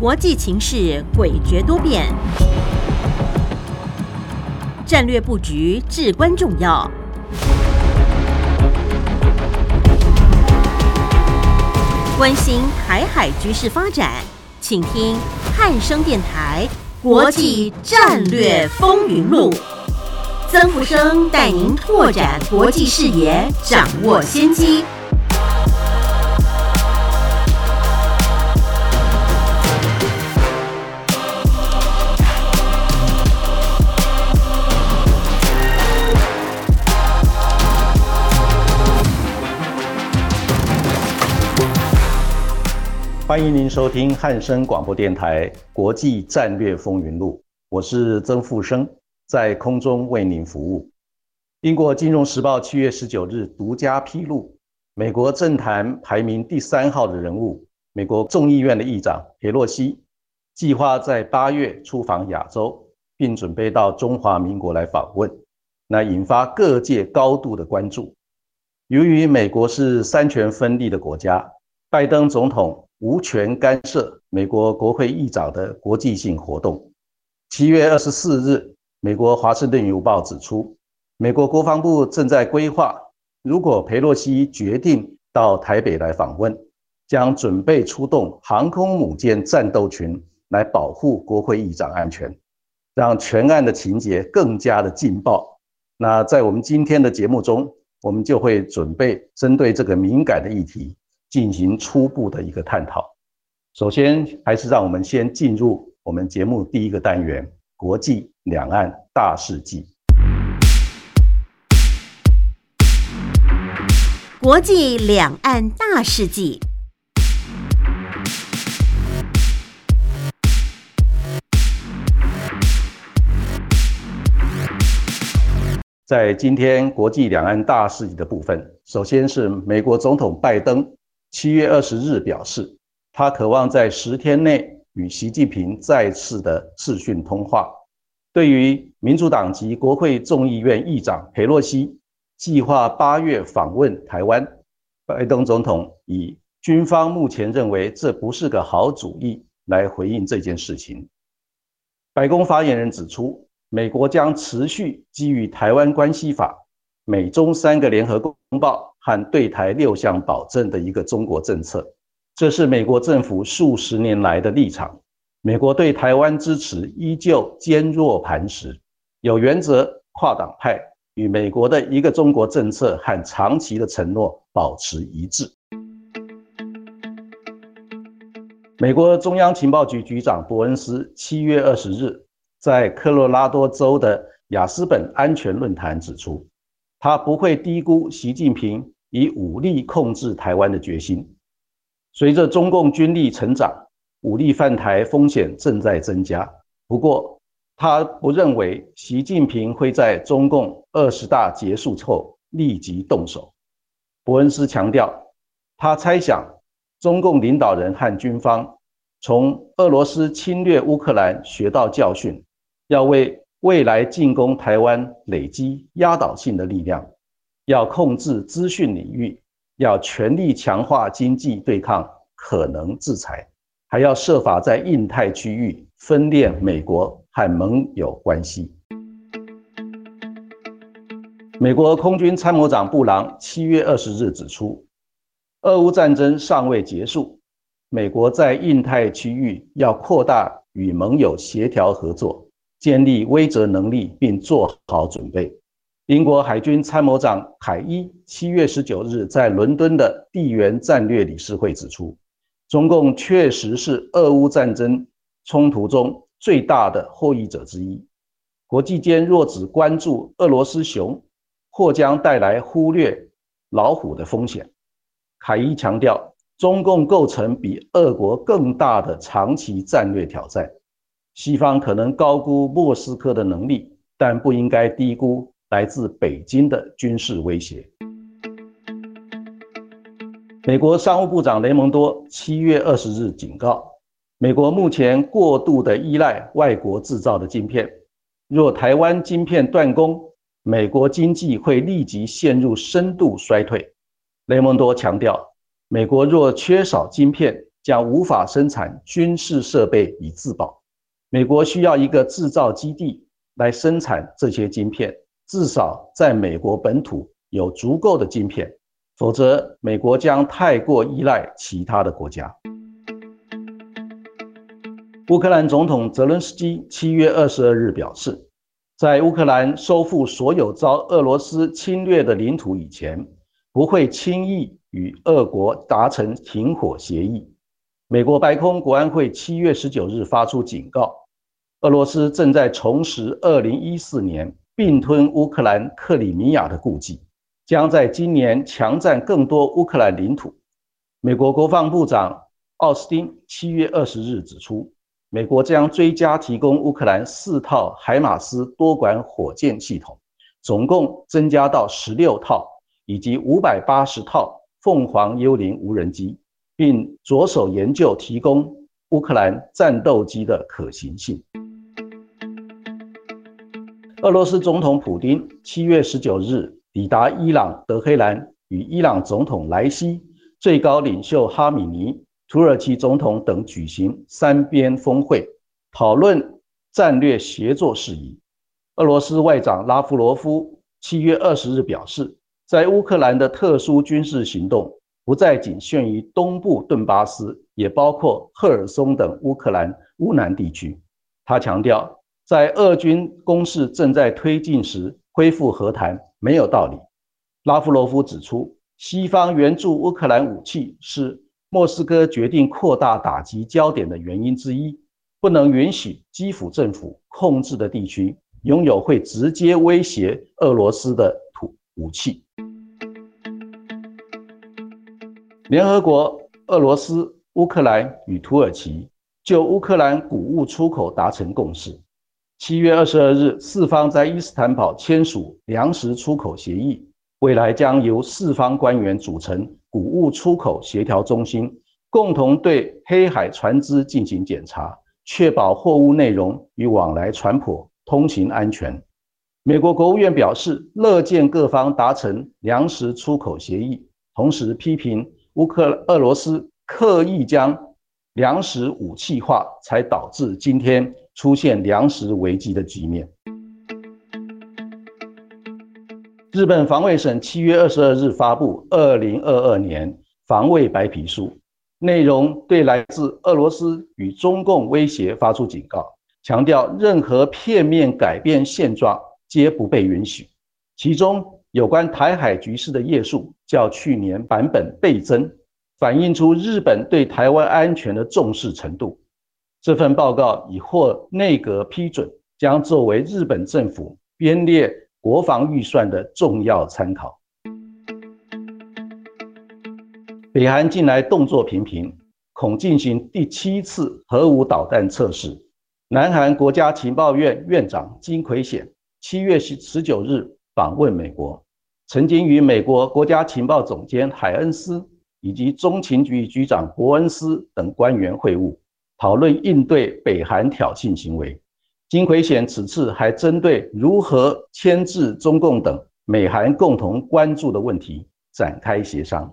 国际情势诡谲多变，战略布局至关重要。关心台海局势发展，请听汉声电台《国际战略风云录》。曾福生带您拓展国际视野，掌握先机。欢迎您收听汉声广播电台《国际战略风云录》，我是曾富生，在空中为您服务。英国金融时报七月十九日独家披露，美国政坛排名第三号的人物，美国众议院的议长佩洛西，计划在八月出访亚洲，并准备到中华民国来访问，那引发各界高度的关注。由于美国是三权分立的国家，拜登总统。无权干涉美国国会议长的国际性活动。七月二十四日，美国《华盛顿邮报》指出，美国国防部正在规划，如果佩洛西决定到台北来访问，将准备出动航空母舰战斗群来保护国会议长安全，让全案的情节更加的劲爆。那在我们今天的节目中，我们就会准备针对这个敏感的议题。进行初步的一个探讨。首先，还是让我们先进入我们节目第一个单元——国际两岸大事记。国际两岸大事记。在今天国际两岸大事记的部分，首先是美国总统拜登。七月二十日表示，他渴望在十天内与习近平再次的视讯通话。对于民主党籍国会众议院议长佩洛西计划八月访问台湾，拜登总统以军方目前认为这不是个好主意来回应这件事情。白宫发言人指出，美国将持续基于《台湾关系法》、美中三个联合公报。和对台六项保证的一个中国政策，这是美国政府数十年来的立场。美国对台湾支持依旧坚若磐石，有原则、跨党派，与美国的一个中国政策和长期的承诺保持一致。美国中央情报局局长伯恩斯七月二十日在科罗拉多州的雅斯本安全论坛指出。他不会低估习近平以武力控制台湾的决心。随着中共军力成长，武力犯台风险正在增加。不过，他不认为习近平会在中共二十大结束后立即动手。伯恩斯强调，他猜想中共领导人和军方从俄罗斯侵略乌克兰学到教训，要为。未来进攻台湾，累积压倒性的力量，要控制资讯领域，要全力强化经济对抗可能制裁，还要设法在印太区域分裂美国和盟友关系。美国空军参谋长布朗七月二十日指出，俄乌战争尚未结束，美国在印太区域要扩大与盟友协调合作。建立威慑能力，并做好准备。英国海军参谋长凯伊七月十九日在伦敦的地缘战略理事会指出，中共确实是俄乌战争冲突中最大的获益者之一。国际间若只关注俄罗斯熊，或将带来忽略老虎的风险。凯伊强调，中共构成比俄国更大的长期战略挑战。西方可能高估莫斯科的能力，但不应该低估来自北京的军事威胁。美国商务部长雷蒙多七月二十日警告，美国目前过度的依赖外国制造的晶片，若台湾晶片断供，美国经济会立即陷入深度衰退。雷蒙多强调，美国若缺少晶片，将无法生产军事设备以自保。美国需要一个制造基地来生产这些晶片，至少在美国本土有足够的晶片，否则美国将太过依赖其他的国家。乌克兰总统泽伦斯基七月二十二日表示，在乌克兰收复所有遭俄罗斯侵略的领土以前，不会轻易与俄国达成停火协议。美国白宫国安会七月十九日发出警告，俄罗斯正在重拾二零一四年并吞乌克兰克里米亚的顾忌，将在今年强占更多乌克兰领土。美国国防部长奥斯汀七月二十日指出。美国将追加提供乌克兰四套海马斯多管火箭系统，总共增加到十六套，以及五百八十套凤凰幽灵无人机，并着手研究提供乌克兰战斗机的可行性。俄罗斯总统普京七月十九日抵达伊朗德黑兰，与伊朗总统莱西、最高领袖哈米尼。土耳其总统等举行三边峰会，讨论战略协作事宜。俄罗斯外长拉夫罗夫七月二十日表示，在乌克兰的特殊军事行动不再仅限于东部顿巴斯，也包括赫尔松等乌克兰乌南地区。他强调，在俄军攻势正在推进时恢复和谈没有道理。拉夫罗夫指出，西方援助乌克兰武器是。莫斯科决定扩大打击焦点的原因之一，不能允许基辅政府控制的地区拥有会直接威胁俄罗斯的土武器。联合国、俄罗斯、乌克兰与土耳其就乌克兰谷物出口达成共识。七月二十二日，四方在伊斯坦堡签署粮食出口协议，未来将由四方官员组成。谷物出口协调中心共同对黑海船只进行检查，确保货物内容与往来船舶通行安全。美国国务院表示，乐见各方达成粮食出口协议，同时批评乌克俄罗斯刻意将粮食武器化，才导致今天出现粮食危机的局面。日本防卫省七月二十二日发布二零二二年防卫白皮书，内容对来自俄罗斯与中共威胁发出警告，强调任何片面改变现状皆不被允许。其中有关台海局势的页数较去年版本倍增，反映出日本对台湾安全的重视程度。这份报告已获内阁批准，将作为日本政府编列。国防预算的重要参考。北韩近来动作频频，恐进行第七次核武导弹测试。南韩国家情报院院长金奎显七月十十九日访问美国，曾经与美国国家情报总监海恩斯以及中情局局长伯恩斯等官员会晤，讨论应对北韩挑衅行为。金奎贤此次还针对如何牵制中共等美韩共同关注的问题展开协商。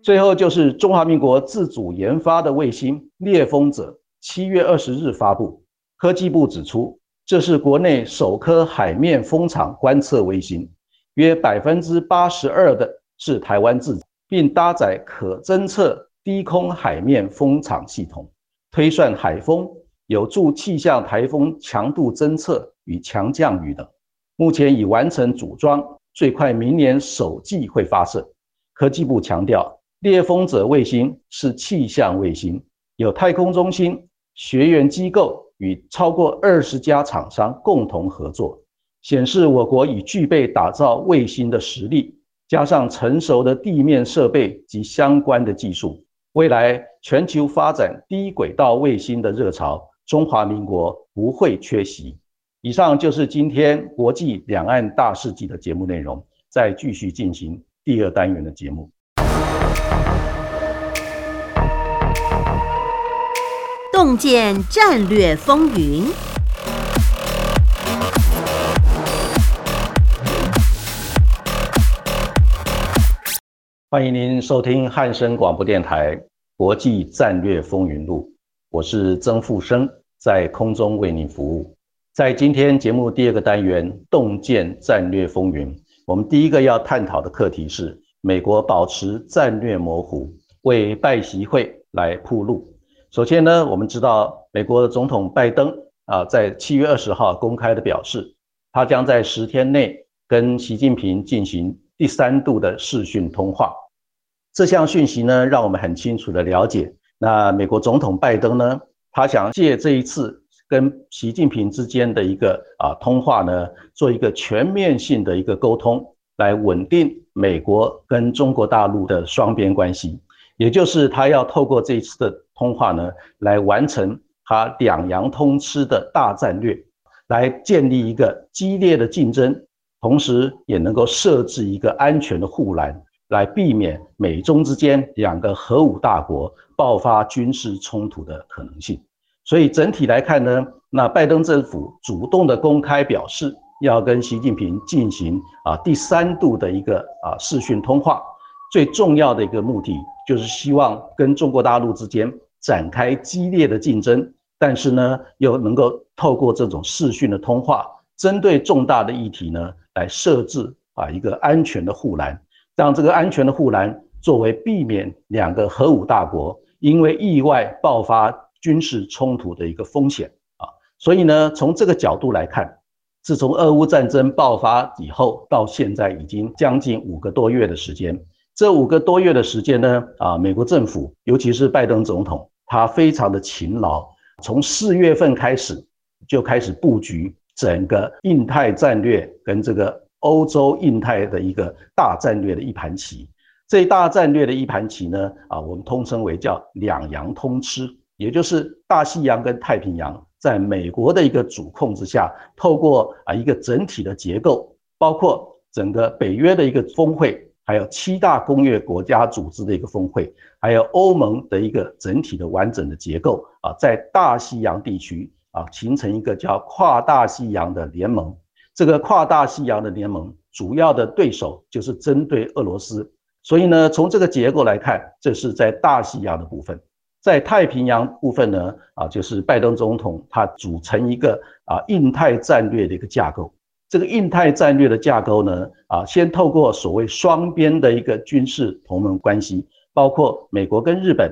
最后就是中华民国自主研发的卫星“猎风者”，七月二十日发布。科技部指出，这是国内首颗海面风场观测卫星，约百分之八十二的是台湾制，并搭载可侦测低空海面风场系统。推算海风有助气象台风强度侦测与强降雨等，目前已完成组装，最快明年首季会发射。科技部强调，猎风者卫星是气象卫星，有太空中心、学员机构与超过二十家厂商共同合作，显示我国已具备打造卫星的实力，加上成熟的地面设备及相关的技术。未来全球发展低轨道卫星的热潮，中华民国不会缺席。以上就是今天国际两岸大事记的节目内容，再继续进行第二单元的节目。洞见战略风云。欢迎您收听汉声广播电台《国际战略风云录》，我是曾富生，在空中为您服务。在今天节目第二个单元“洞见战略风云”，我们第一个要探讨的课题是美国保持战略模糊，为拜习会来铺路。首先呢，我们知道美国的总统拜登啊，在七月二十号公开的表示，他将在十天内跟习近平进行。第三度的视讯通话，这项讯息呢，让我们很清楚的了解，那美国总统拜登呢，他想借这一次跟习近平之间的一个啊通话呢，做一个全面性的一个沟通，来稳定美国跟中国大陆的双边关系，也就是他要透过这一次的通话呢，来完成他两洋通吃的大战略，来建立一个激烈的竞争。同时，也能够设置一个安全的护栏，来避免美中之间两个核武大国爆发军事冲突的可能性。所以整体来看呢，那拜登政府主动的公开表示要跟习近平进行啊第三度的一个啊视讯通话，最重要的一个目的就是希望跟中国大陆之间展开激烈的竞争，但是呢又能够透过这种视讯的通话，针对重大的议题呢。来设置啊一个安全的护栏，让这个安全的护栏作为避免两个核武大国因为意外爆发军事冲突的一个风险啊。所以呢，从这个角度来看，自从俄乌战争爆发以后到现在已经将近五个多月的时间。这五个多月的时间呢，啊，美国政府尤其是拜登总统，他非常的勤劳，从四月份开始就开始布局。整个印太战略跟这个欧洲印太的一个大战略的一盘棋，这一大战略的一盘棋呢，啊，我们通称为叫两洋通吃，也就是大西洋跟太平洋在美国的一个主控之下，透过啊一个整体的结构，包括整个北约的一个峰会，还有七大工业国家组织的一个峰会，还有欧盟的一个整体的完整的结构啊，在大西洋地区。啊，形成一个叫跨大西洋的联盟。这个跨大西洋的联盟主要的对手就是针对俄罗斯。所以呢，从这个结构来看，这是在大西洋的部分。在太平洋部分呢，啊，就是拜登总统他组成一个啊印太战略的一个架构。这个印太战略的架构呢，啊，先透过所谓双边的一个军事同盟关系，包括美国跟日本、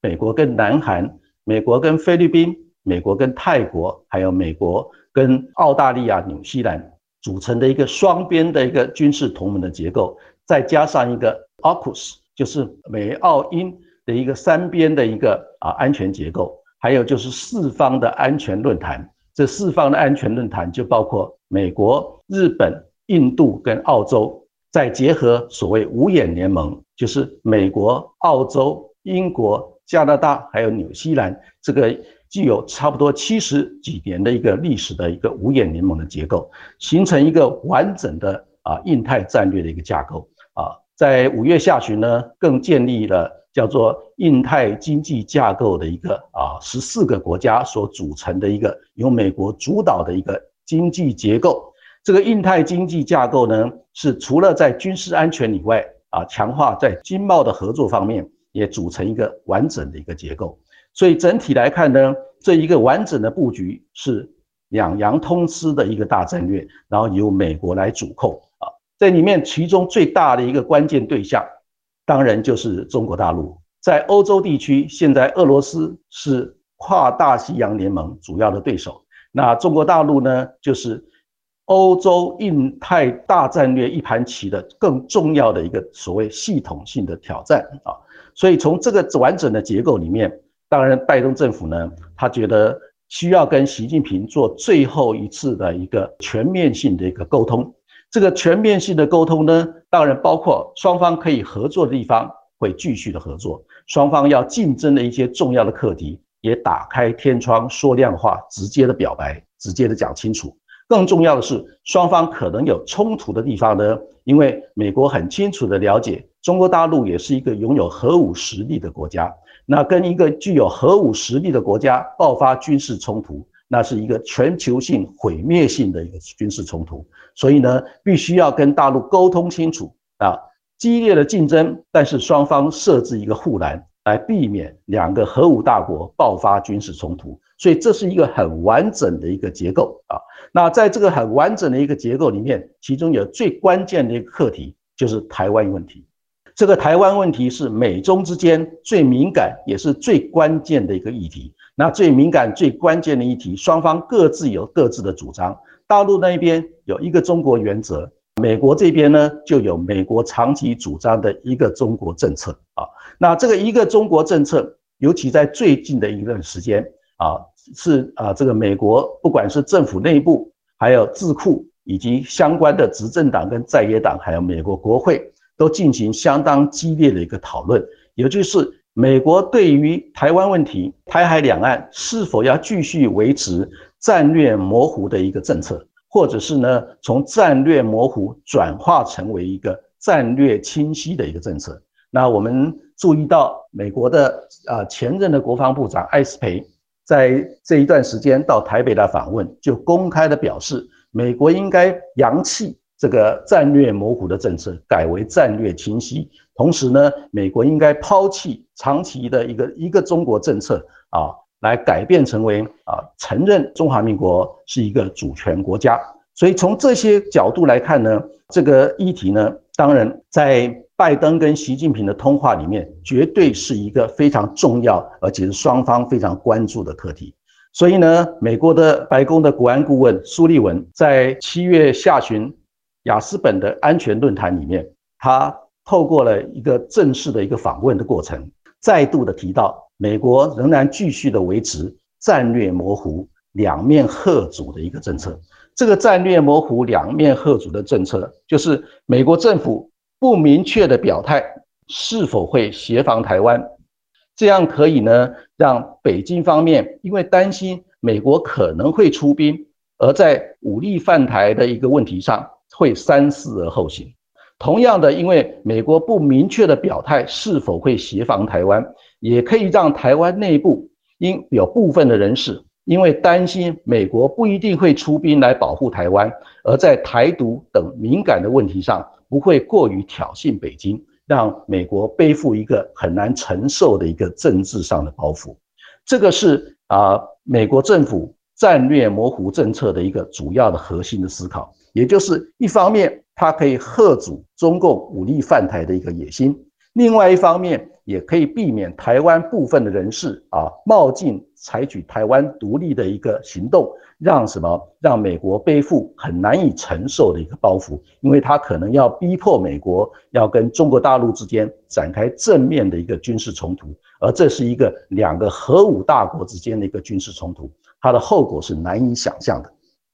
美国跟南韩、美国跟菲律宾。美国跟泰国，还有美国跟澳大利亚、纽西兰组成的一个双边的一个军事同盟的结构，再加上一个 AUKUS，就是美澳英的一个三边的一个啊安全结构，还有就是四方的安全论坛。这四方的安全论坛就包括美国、日本、印度跟澳洲，再结合所谓五眼联盟，就是美国、澳洲、英国、加拿大还有纽西兰这个。具有差不多七十几年的一个历史的一个五眼联盟的结构，形成一个完整的啊印太战略的一个架构啊，在五月下旬呢，更建立了叫做印太经济架构的一个啊十四个国家所组成的一个由美国主导的一个经济结构。这个印太经济架构呢，是除了在军事安全以外啊，强化在经贸的合作方面，也组成一个完整的一个结构。所以整体来看呢，这一个完整的布局是两洋通吃的一个大战略，然后由美国来主控啊，在里面其中最大的一个关键对象，当然就是中国大陆。在欧洲地区，现在俄罗斯是跨大西洋联盟主要的对手，那中国大陆呢，就是欧洲印太大战略一盘棋的更重要的一个所谓系统性的挑战啊。所以从这个完整的结构里面。当然，拜登政府呢，他觉得需要跟习近平做最后一次的一个全面性的一个沟通。这个全面性的沟通呢，当然包括双方可以合作的地方会继续的合作，双方要竞争的一些重要的课题也打开天窗说亮话，直接的表白，直接的讲清楚。更重要的是，双方可能有冲突的地方呢，因为美国很清楚的了解，中国大陆也是一个拥有核武实力的国家。那跟一个具有核武实力的国家爆发军事冲突，那是一个全球性毁灭性的一个军事冲突。所以呢，必须要跟大陆沟通清楚啊，激烈的竞争，但是双方设置一个护栏，来避免两个核武大国爆发军事冲突。所以这是一个很完整的一个结构啊。那在这个很完整的一个结构里面，其中有最关键的一个课题就是台湾问题。这个台湾问题是美中之间最敏感也是最关键的一个议题。那最敏感、最关键的议题，双方各自有各自的主张。大陆那边有一个中国原则，美国这边呢就有美国长期主张的一个中国政策啊。那这个一个中国政策，尤其在最近的一段时间啊。是啊，这个美国不管是政府内部，还有智库以及相关的执政党跟在野党，还有美国国会，都进行相当激烈的一个讨论。也就是美国对于台湾问题、台海两岸是否要继续维持战略模糊的一个政策，或者是呢从战略模糊转化成为一个战略清晰的一个政策。那我们注意到美国的啊前任的国防部长艾斯培。在这一段时间到台北来访问，就公开的表示，美国应该扬弃这个战略模糊的政策，改为战略清晰。同时呢，美国应该抛弃长期的一个一个中国政策啊，来改变成为啊承认中华民国是一个主权国家。所以从这些角度来看呢，这个议题呢，当然在。拜登跟习近平的通话里面，绝对是一个非常重要，而且是双方非常关注的课题。所以呢，美国的白宫的国安顾问苏利文在七月下旬雅斯本的安全论坛里面，他透过了一个正式的一个访问的过程，再度的提到，美国仍然继续的维持战略模糊、两面贺主的一个政策。这个战略模糊、两面贺主的政策，就是美国政府。不明确的表态是否会协防台湾，这样可以呢让北京方面因为担心美国可能会出兵，而在武力犯台的一个问题上会三思而后行。同样的，因为美国不明确的表态是否会协防台湾，也可以让台湾内部因有部分的人士因为担心美国不一定会出兵来保护台湾，而在台独等敏感的问题上。不会过于挑衅北京，让美国背负一个很难承受的一个政治上的包袱。这个是啊，美国政府战略模糊政策的一个主要的核心的思考，也就是一方面它可以遏阻中共武力犯台的一个野心，另外一方面也可以避免台湾部分的人士啊冒进采取台湾独立的一个行动。让什么？让美国背负很难以承受的一个包袱，因为他可能要逼迫美国要跟中国大陆之间展开正面的一个军事冲突，而这是一个两个核武大国之间的一个军事冲突，它的后果是难以想象的。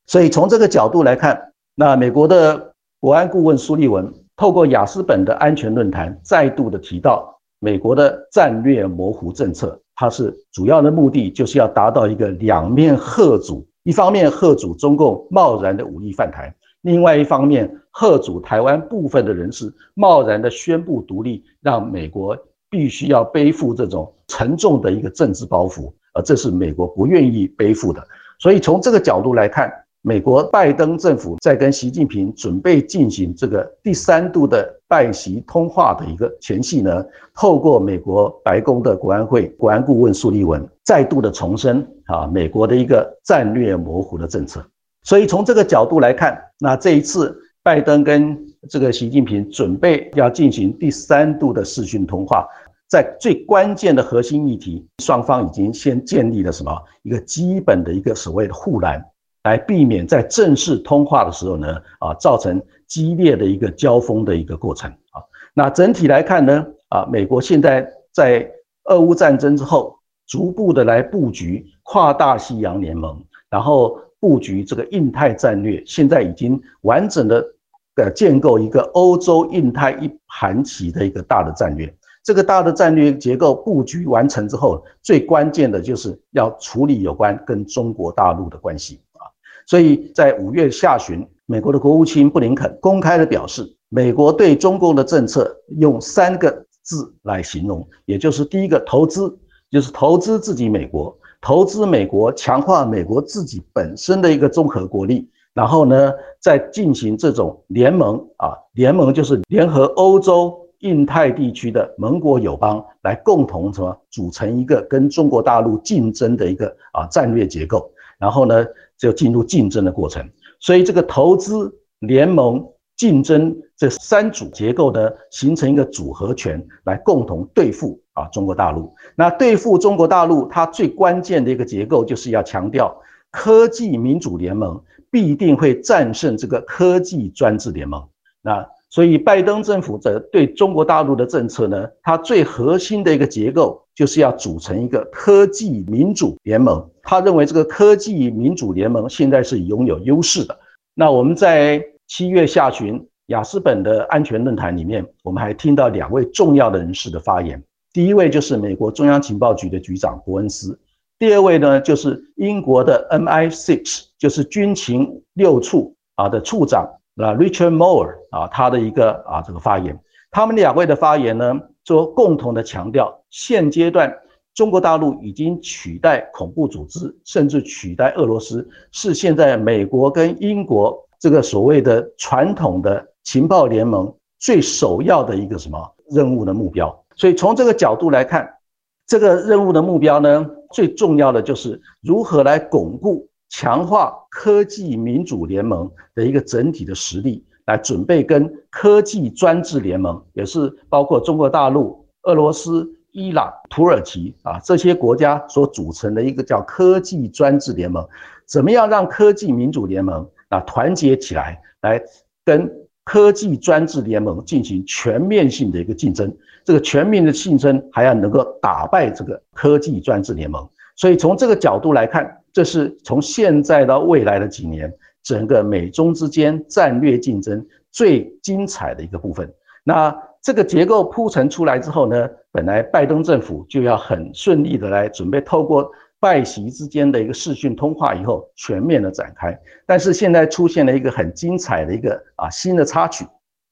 所以从这个角度来看，那美国的国安顾问苏利文透过雅思本的安全论坛，再度的提到美国的战略模糊政策，它是主要的目的就是要达到一个两面贺阻。一方面贺阻中共贸然的武力犯台，另外一方面贺阻台湾部分的人士贸然的宣布独立，让美国必须要背负这种沉重的一个政治包袱，而这是美国不愿意背负的。所以从这个角度来看，美国拜登政府在跟习近平准备进行这个第三度的拜习通话的一个前夕呢，透过美国白宫的国安会国安顾问苏利文再度的重申。啊，美国的一个战略模糊的政策，所以从这个角度来看，那这一次拜登跟这个习近平准备要进行第三度的视讯通话，在最关键的核心议题，双方已经先建立了什么一个基本的一个所谓的护栏，来避免在正式通话的时候呢，啊，造成激烈的一个交锋的一个过程啊。那整体来看呢，啊，美国现在在俄乌战争之后。逐步的来布局跨大西洋联盟，然后布局这个印太战略，现在已经完整的呃建构一个欧洲印太一盘棋的一个大的战略。这个大的战略结构布局完成之后，最关键的就是要处理有关跟中国大陆的关系。所以在五月下旬，美国的国务卿布林肯公开的表示，美国对中共的政策用三个字来形容，也就是第一个投资。就是投资自己美国，投资美国，强化美国自己本身的一个综合国力，然后呢，再进行这种联盟啊，联盟就是联合欧洲印太地区的盟国友邦来共同什么组成一个跟中国大陆竞争的一个啊战略结构，然后呢就进入竞争的过程。所以这个投资联盟竞争这三组结构呢，形成一个组合拳来共同对付啊中国大陆。那对付中国大陆，它最关键的一个结构就是要强调科技民主联盟必定会战胜这个科技专制联盟。那所以拜登政府的对中国大陆的政策呢，它最核心的一个结构就是要组成一个科技民主联盟。他认为这个科技民主联盟现在是拥有优势的。那我们在七月下旬雅斯本的安全论坛里面，我们还听到两位重要的人士的发言。第一位就是美国中央情报局的局长伯恩斯，第二位呢就是英国的 MI6，就是军情六处啊的处长啊 Richard Moore 啊他的一个啊这个发言。他们两位的发言呢，说共同的强调，现阶段中国大陆已经取代恐怖组织，甚至取代俄罗斯，是现在美国跟英国。这个所谓的传统的情报联盟最首要的一个什么任务的目标？所以从这个角度来看，这个任务的目标呢，最重要的就是如何来巩固、强化科技民主联盟的一个整体的实力，来准备跟科技专制联盟，也是包括中国大陆、俄罗斯、伊朗、土耳其啊这些国家所组成的一个叫科技专制联盟，怎么样让科技民主联盟？啊团结起来，来跟科技专制联盟进行全面性的一个竞争。这个全面的竞争还要能够打败这个科技专制联盟。所以从这个角度来看，这是从现在到未来的几年，整个美中之间战略竞争最精彩的一个部分。那这个结构铺陈出来之后呢，本来拜登政府就要很顺利的来准备透过。拜习之间的一个视讯通话以后，全面的展开。但是现在出现了一个很精彩的一个啊新的插曲，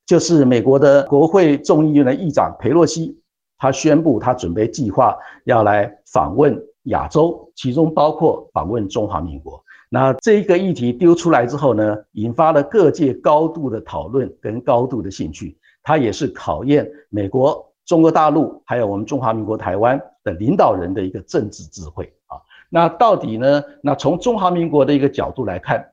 就是美国的国会众议院的议长佩洛西，他宣布他准备计划要来访问亚洲，其中包括访问中华民国。那这一个议题丢出来之后呢，引发了各界高度的讨论跟高度的兴趣。它也是考验美国、中国大陆还有我们中华民国台湾的领导人的一个政治智慧啊。那到底呢？那从中华民国的一个角度来看，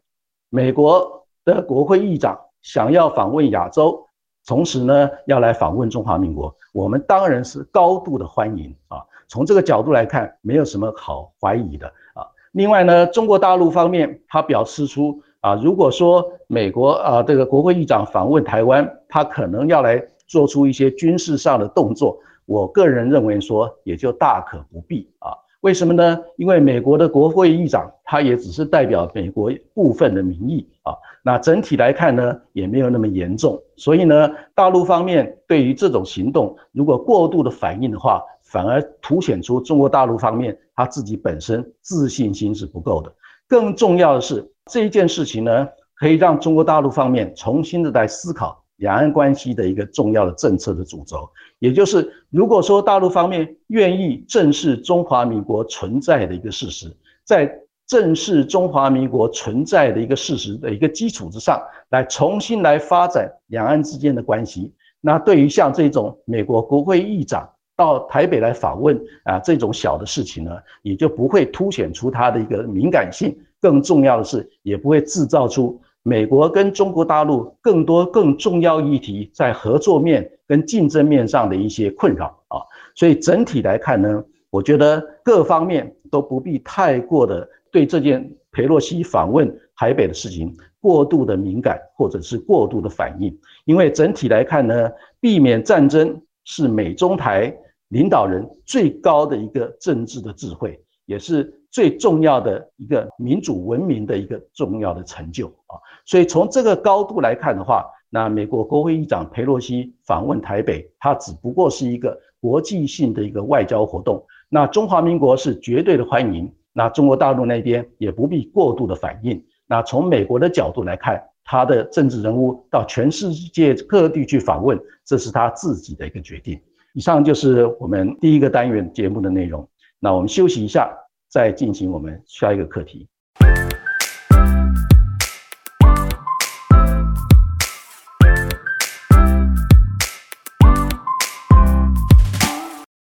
美国的国会议长想要访问亚洲，同时呢要来访问中华民国，我们当然是高度的欢迎啊。从这个角度来看，没有什么好怀疑的啊。另外呢，中国大陆方面他表示出啊，如果说美国啊这个国会议长访问台湾，他可能要来做出一些军事上的动作，我个人认为说也就大可不必啊。为什么呢？因为美国的国会议长，他也只是代表美国部分的民意啊。那整体来看呢，也没有那么严重。所以呢，大陆方面对于这种行动，如果过度的反应的话，反而凸显出中国大陆方面他自己本身自信心是不够的。更重要的是，这一件事情呢，可以让中国大陆方面重新的来思考。两岸关系的一个重要的政策的主轴，也就是如果说大陆方面愿意正视中华民国存在的一个事实，在正视中华民国存在的一个事实的一个基础之上，来重新来发展两岸之间的关系，那对于像这种美国国会议长到台北来访问啊这种小的事情呢，也就不会凸显出它的一个敏感性，更重要的是，也不会制造出。美国跟中国大陆更多更重要议题在合作面跟竞争面上的一些困扰啊，所以整体来看呢，我觉得各方面都不必太过的对这件佩洛西访问台北的事情过度的敏感或者是过度的反应，因为整体来看呢，避免战争是美中台领导人最高的一个政治的智慧，也是最重要的一个民主文明的一个重要的成就啊。所以从这个高度来看的话，那美国国会议长佩洛西访问台北，它只不过是一个国际性的一个外交活动。那中华民国是绝对的欢迎，那中国大陆那边也不必过度的反应。那从美国的角度来看，他的政治人物到全世界各地去访问，这是他自己的一个决定。以上就是我们第一个单元节目的内容。那我们休息一下，再进行我们下一个课题。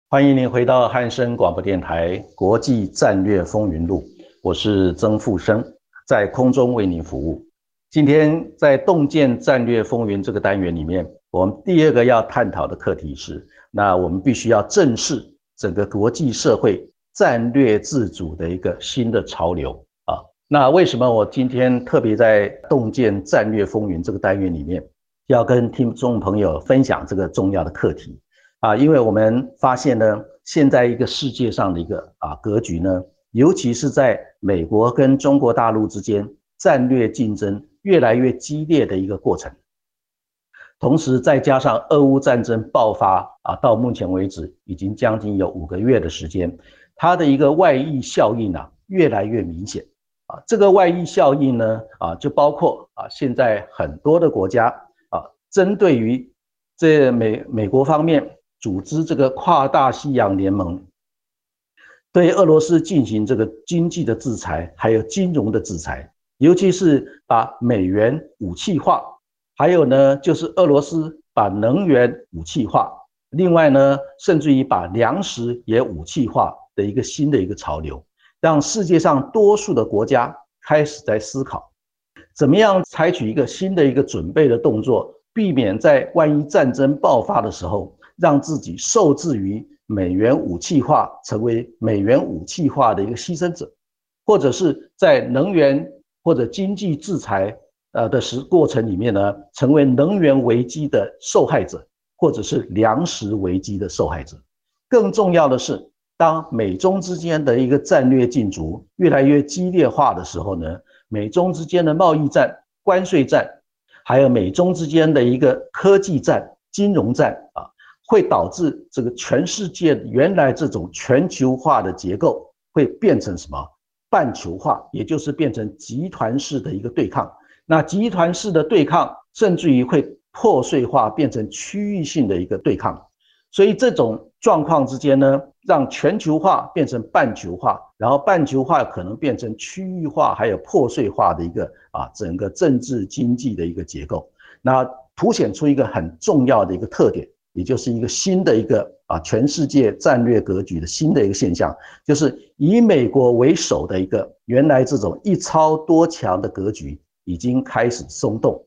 欢迎您回到汉声广播电台《国际战略风云录》，我是曾富生，在空中为您服务。今天在“洞见战略风云”这个单元里面，我们第二个要探讨的课题是：那我们必须要正视整个国际社会战略自主的一个新的潮流啊。那为什么我今天特别在“洞见战略风云”这个单元里面，要跟听众朋友分享这个重要的课题？啊，因为我们发现呢，现在一个世界上的一个啊格局呢，尤其是在美国跟中国大陆之间战略竞争越来越激烈的一个过程，同时再加上俄乌战争爆发啊，到目前为止已经将近有五个月的时间，它的一个外溢效应啊越来越明显啊，这个外溢效应呢啊就包括啊现在很多的国家啊针对于这美美国方面。组织这个跨大西洋联盟，对俄罗斯进行这个经济的制裁，还有金融的制裁，尤其是把美元武器化，还有呢，就是俄罗斯把能源武器化，另外呢，甚至于把粮食也武器化的一个新的一个潮流，让世界上多数的国家开始在思考，怎么样采取一个新的一个准备的动作，避免在万一战争爆发的时候。让自己受制于美元武器化，成为美元武器化的一个牺牲者，或者是在能源或者经济制裁呃的时过程里面呢，成为能源危机的受害者，或者是粮食危机的受害者。更重要的是，当美中之间的一个战略竞逐越来越激烈化的时候呢，美中之间的贸易战、关税战，还有美中之间的一个科技战、金融战啊。会导致这个全世界原来这种全球化的结构会变成什么半球化，也就是变成集团式的一个对抗。那集团式的对抗，甚至于会破碎化，变成区域性的一个对抗。所以这种状况之间呢，让全球化变成半球化，然后半球化可能变成区域化，还有破碎化的一个啊整个政治经济的一个结构。那凸显出一个很重要的一个特点。也就是一个新的一个啊，全世界战略格局的新的一个现象，就是以美国为首的一个原来这种一超多强的格局已经开始松动。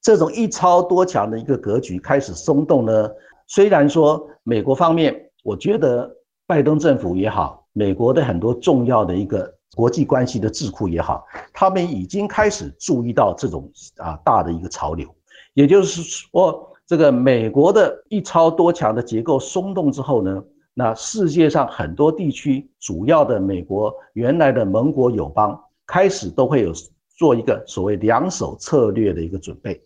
这种一超多强的一个格局开始松动呢，虽然说美国方面，我觉得拜登政府也好，美国的很多重要的一个国际关系的智库也好，他们已经开始注意到这种啊大的一个潮流，也就是说。这个美国的一超多强的结构松动之后呢，那世界上很多地区主要的美国原来的盟国友邦开始都会有做一个所谓两手策略的一个准备，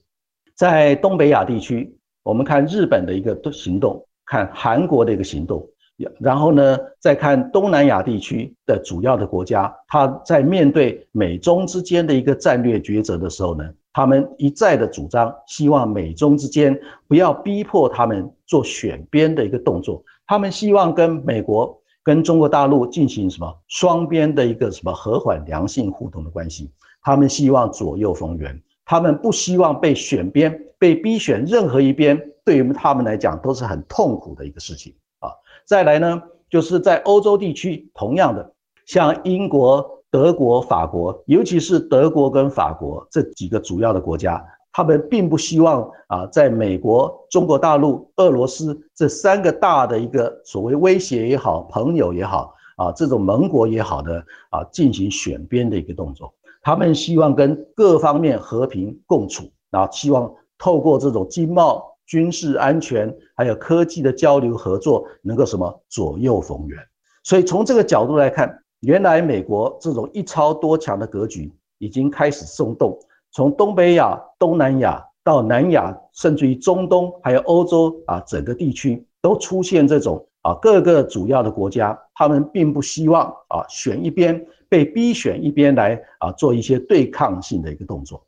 在东北亚地区，我们看日本的一个行动，看韩国的一个行动，然后呢，再看东南亚地区的主要的国家，它在面对美中之间的一个战略抉择的时候呢。他们一再的主张，希望美中之间不要逼迫他们做选边的一个动作。他们希望跟美国、跟中国大陆进行什么双边的一个什么和缓、良性互动的关系。他们希望左右逢源，他们不希望被选边、被逼选任何一边，对于他们来讲都是很痛苦的一个事情啊。再来呢，就是在欧洲地区，同样的，像英国。德国、法国，尤其是德国跟法国这几个主要的国家，他们并不希望啊，在美国、中国大陆、俄罗斯这三个大的一个所谓威胁也好、朋友也好啊，这种盟国也好的啊，进行选边的一个动作。他们希望跟各方面和平共处，然后希望透过这种经贸、军事安全还有科技的交流合作，能够什么左右逢源。所以从这个角度来看。原来美国这种一超多强的格局已经开始松动，从东北亚、东南亚到南亚，甚至于中东，还有欧洲啊，整个地区都出现这种啊各个主要的国家，他们并不希望啊选一边，被逼选一边来啊做一些对抗性的一个动作。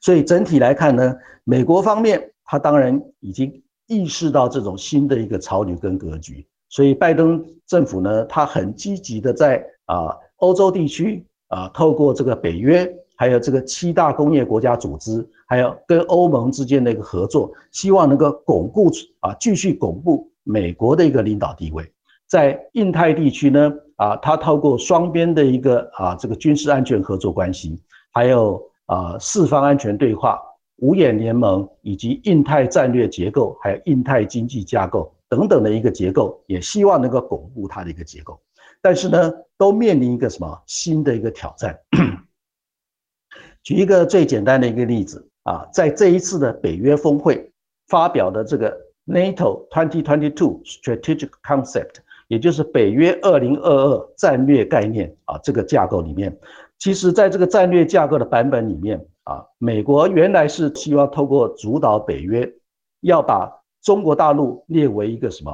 所以整体来看呢，美国方面他当然已经意识到这种新的一个潮流跟格局。所以拜登政府呢，他很积极的在啊欧洲地区啊，透过这个北约，还有这个七大工业国家组织，还有跟欧盟之间的一个合作，希望能够巩固啊，继续巩固美国的一个领导地位。在印太地区呢，啊，他透过双边的一个啊这个军事安全合作关系，还有啊四方安全对话、五眼联盟以及印太战略结构，还有印太经济架构等等的一个结构，也希望能够巩固它的一个结构。但是呢，都面临一个什么新的一个挑战？举一个最简单的一个例子啊，在这一次的北约峰会发表的这个 NATO 2022 Strategic Concept。也就是北约二零二二战略概念啊，这个架构里面，其实在这个战略架构的版本里面啊，美国原来是希望透过主导北约，要把中国大陆列为一个什么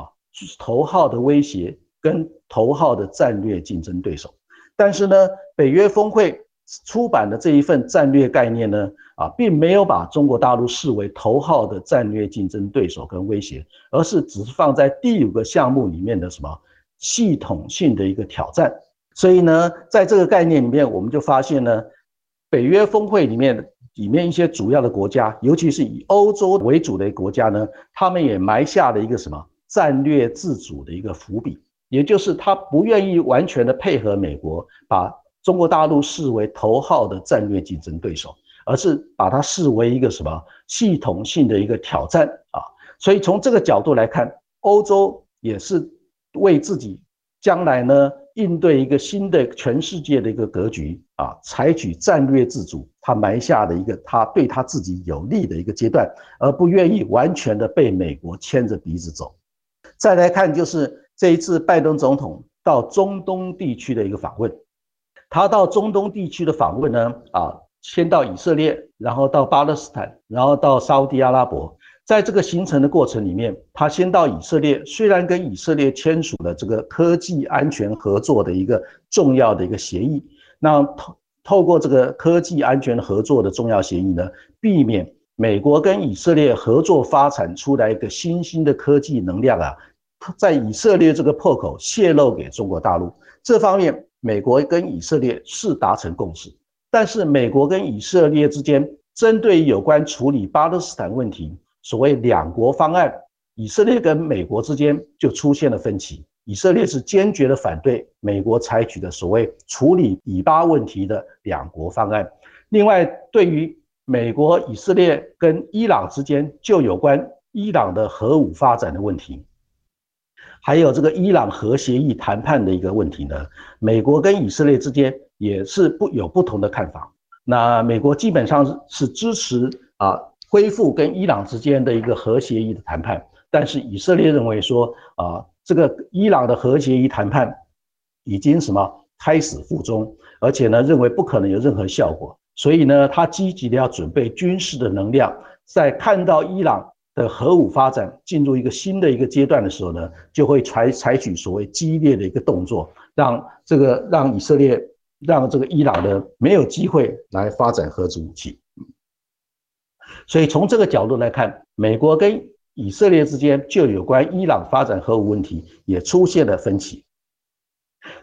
头号的威胁跟头号的战略竞争对手，但是呢，北约峰会。出版的这一份战略概念呢，啊，并没有把中国大陆视为头号的战略竞争对手跟威胁，而是只是放在第五个项目里面的什么系统性的一个挑战。所以呢，在这个概念里面，我们就发现呢，北约峰会里面里面一些主要的国家，尤其是以欧洲为主的国家呢，他们也埋下了一个什么战略自主的一个伏笔，也就是他不愿意完全的配合美国把。中国大陆视为头号的战略竞争对手，而是把它视为一个什么系统性的一个挑战啊？所以从这个角度来看，欧洲也是为自己将来呢应对一个新的全世界的一个格局啊，采取战略自主，他埋下的一个他对他自己有利的一个阶段，而不愿意完全的被美国牵着鼻子走。再来看就是这一次拜登总统到中东地区的一个访问。他到中东地区的访问呢，啊，先到以色列，然后到巴勒斯坦，然后到沙地阿拉伯。在这个行程的过程里面，他先到以色列，虽然跟以色列签署了这个科技安全合作的一个重要的一个协议，那透透过这个科技安全合作的重要协议呢，避免美国跟以色列合作发展出来一个新兴的科技能量啊，在以色列这个破口泄露给中国大陆这方面。美国跟以色列是达成共识，但是美国跟以色列之间针对有关处理巴勒斯坦问题，所谓两国方案，以色列跟美国之间就出现了分歧。以色列是坚决的反对美国采取的所谓处理以巴问题的两国方案。另外，对于美国、以色列跟伊朗之间就有关伊朗的核武发展的问题。还有这个伊朗核协议谈判的一个问题呢，美国跟以色列之间也是不有不同的看法。那美国基本上是支持啊恢复跟伊朗之间的一个核协议的谈判，但是以色列认为说啊这个伊朗的和协议谈判已经什么开始负中，而且呢认为不可能有任何效果，所以呢他积极的要准备军事的能量，在看到伊朗。的核武发展进入一个新的一个阶段的时候呢，就会采采取所谓激烈的一个动作，让这个让以色列让这个伊朗的没有机会来发展核子武器。所以从这个角度来看，美国跟以色列之间就有关伊朗发展核武问题也出现了分歧。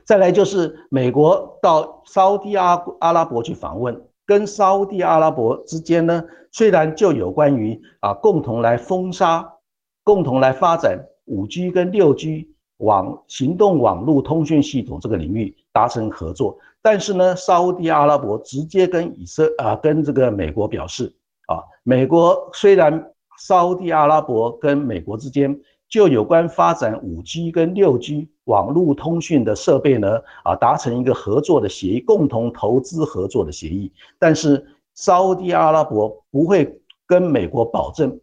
再来就是美国到沙地阿阿拉伯去访问。跟沙地阿拉伯之间呢，虽然就有关于啊共同来封杀、共同来发展五 G 跟六 G 网行动网络通讯系统这个领域达成合作，但是呢，沙地阿拉伯直接跟以色啊跟这个美国表示啊，美国虽然沙地阿拉伯跟美国之间。就有关发展五 G 跟六 G 网络通讯的设备呢，啊，达成一个合作的协议，共同投资合作的协议。但是，沙地阿拉伯不会跟美国保证，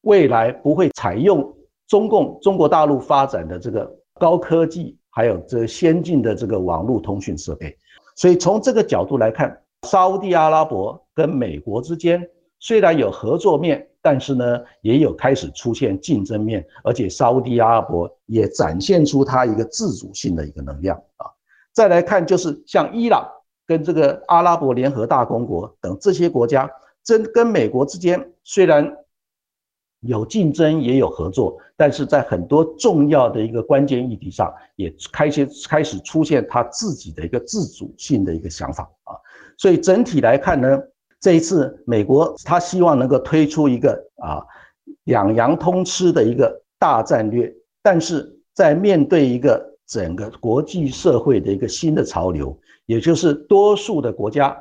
未来不会采用中共中国大陆发展的这个高科技，还有这先进的这个网络通讯设备。所以从这个角度来看，沙地阿拉伯跟美国之间虽然有合作面。但是呢，也有开始出现竞争面，而且沙地阿拉伯也展现出它一个自主性的一个能量啊。再来看，就是像伊朗跟这个阿拉伯联合大公国等这些国家，真跟美国之间虽然有竞争，也有合作，但是在很多重要的一个关键议题上，也开始开始出现它自己的一个自主性的一个想法啊。所以整体来看呢。这一次，美国他希望能够推出一个啊两洋通吃的一个大战略，但是在面对一个整个国际社会的一个新的潮流，也就是多数的国家，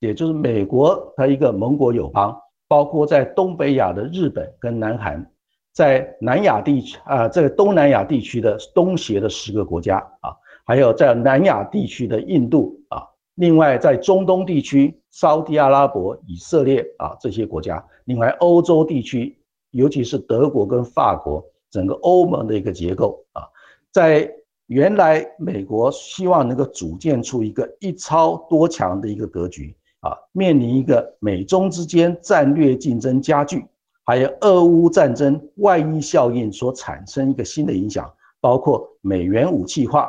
也就是美国和一个盟国友邦，包括在东北亚的日本跟南韩，在南亚地区啊，这个东南亚地区的东协的十个国家啊，还有在南亚地区的印度啊，另外在中东地区，沙特阿拉伯、以色列啊这些国家，另外欧洲地区，尤其是德国跟法国，整个欧盟的一个结构啊，在。原来美国希望能够组建出一个一超多强的一个格局啊，面临一个美中之间战略竞争加剧，还有俄乌战争外溢效应所产生一个新的影响，包括美元武器化、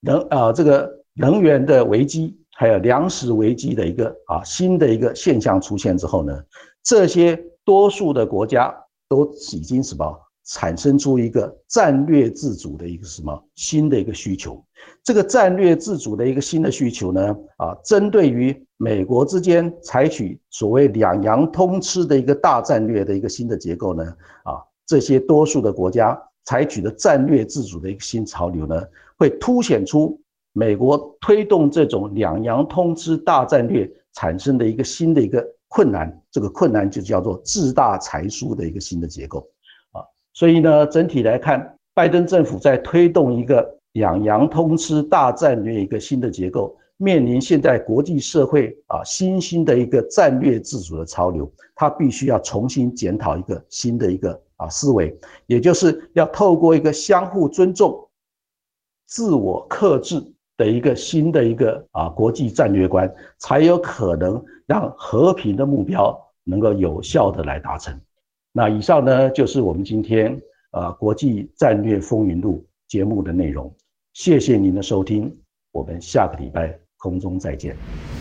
能啊这个能源的危机，还有粮食危机的一个啊新的一个现象出现之后呢，这些多数的国家都已经什么？产生出一个战略自主的一个什么新的一个需求？这个战略自主的一个新的需求呢？啊，针对于美国之间采取所谓两洋通吃的一个大战略的一个新的结构呢？啊，这些多数的国家采取的战略自主的一个新潮流呢，会凸显出美国推动这种两洋通吃大战略产生的一个新的一个困难。这个困难就叫做自大财疏的一个新的结构啊。所以呢，整体来看，拜登政府在推动一个两洋通吃大战略一个新的结构，面临现在国际社会啊新兴的一个战略自主的潮流，他必须要重新检讨一个新的一个啊思维，也就是要透过一个相互尊重、自我克制的一个新的一个啊国际战略观，才有可能让和平的目标能够有效的来达成。那以上呢，就是我们今天啊国际战略风云录节目的内容。谢谢您的收听，我们下个礼拜空中再见。